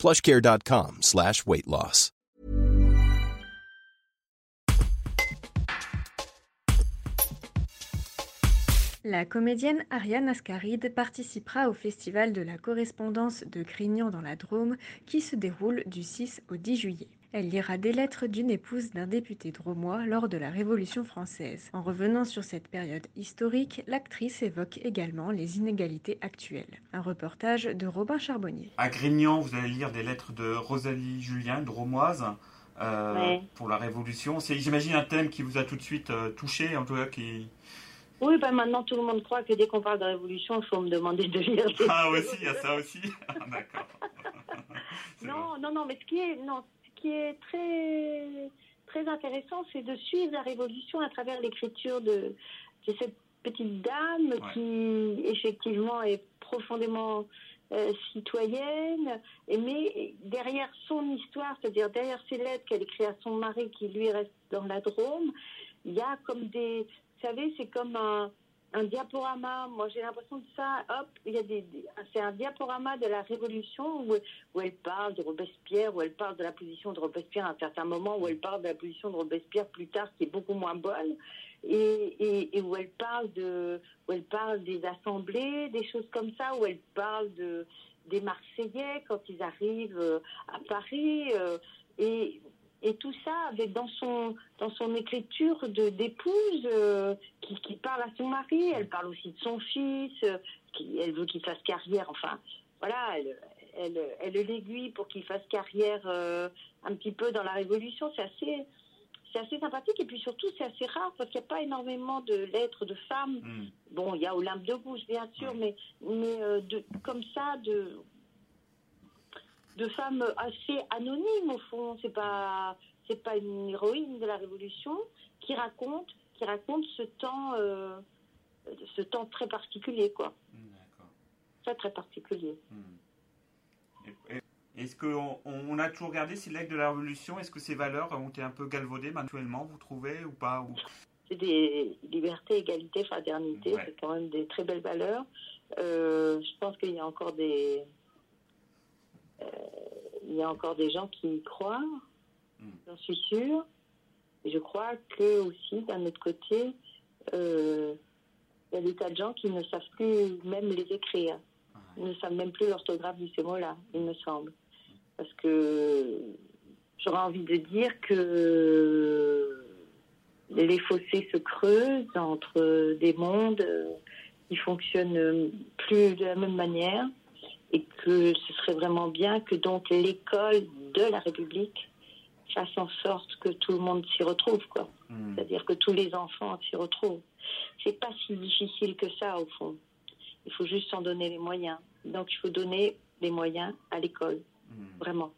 plushcare.com slash weight loss. La comédienne Ariane Ascaride participera au Festival de la correspondance de Grignan dans la Drôme qui se déroule du 6 au 10 juillet. Elle lira des lettres d'une épouse d'un député dromois lors de la Révolution française. En revenant sur cette période historique, l'actrice évoque également les inégalités actuelles. Un reportage de Robin Charbonnier. À Grignan, vous allez lire des lettres de Rosalie Julien, dromoise, euh, pour la Révolution. C'est, j'imagine, un thème qui vous a tout de suite euh, touché, en tout cas qui... Oui, ben maintenant tout le monde croit que dès qu'on parle de révolution, il faut me demander de lire. Des ah aussi, il y a ça aussi. D'accord. non, non, non, mais ce qui est, non, qui est très, très intéressant, c'est de suivre la révolution à travers l'écriture de, de, cette petite dame qui, effectivement, est profondément euh, citoyenne, mais derrière son histoire, c'est-à-dire derrière ses lettres qu'elle écrit à son mari qui lui reste dans la Drôme, il y a comme des, vous savez, c'est comme un, un diaporama. Moi, j'ai l'impression de ça. Hop, il y a des, c'est un diaporama de la Révolution où, où, elle parle de Robespierre, où elle parle de la position de Robespierre à un certain moment, où elle parle de la position de Robespierre plus tard, qui est beaucoup moins bonne, et, et, et où elle parle de, où elle parle des assemblées, des choses comme ça, où elle parle de des Marseillais quand ils arrivent euh, à Paris. Euh, et et tout ça avec dans son dans son écriture de d'épouse euh, qui, qui parle à son mari elle parle aussi de son fils euh, qui elle veut qu'il fasse carrière enfin voilà elle elle, elle l'aiguille pour qu'il fasse carrière euh, un petit peu dans la révolution. C'est assez c'est assez sympathique. Et puis surtout c'est assez rare parce qu'il n'y a pas énormément de lettres de femmes. Mm. bon il y a Olympe de Gouges bien sûr mais mais euh, de comme ça de de femmes assez anonymes au fond. C'est pas c'est pas une héroïne de la Révolution qui raconte qui raconte ce temps euh, ce temps très particulier quoi. Très très particulier. Hmm. Est-ce qu'on on a toujours regardé ces legs de la Révolution? Est-ce que ces valeurs ont été un peu galvaudées actuellement, vous trouvez, ou pas ou... C'est des libertés, égalité, fraternité, c'est quand même des très belles valeurs. Euh, je pense qu'il y a encore des, il y a encore des gens qui y croient, mm. j'en suis sûre. je crois que aussi, d'un autre côté, euh, il y a des tas de gens qui ne savent plus même les écrire. Ils ne savent même plus l'orthographe de ces mots-là, il me semble. Parce que j'aurais envie de dire que les fossés se creusent entre des mondes qui fonctionnent plus de la même manière et que ce serait vraiment bien que donc l'école de la République fasse en sorte que tout le monde s'y retrouve, quoi. Hmm. C'est-à-dire que tous les enfants s'y retrouvent. C'est pas si difficile que ça, au fond. Il faut juste s'en donner les moyens. Donc, il faut donner les moyens à l'école. Hmm. Vraiment.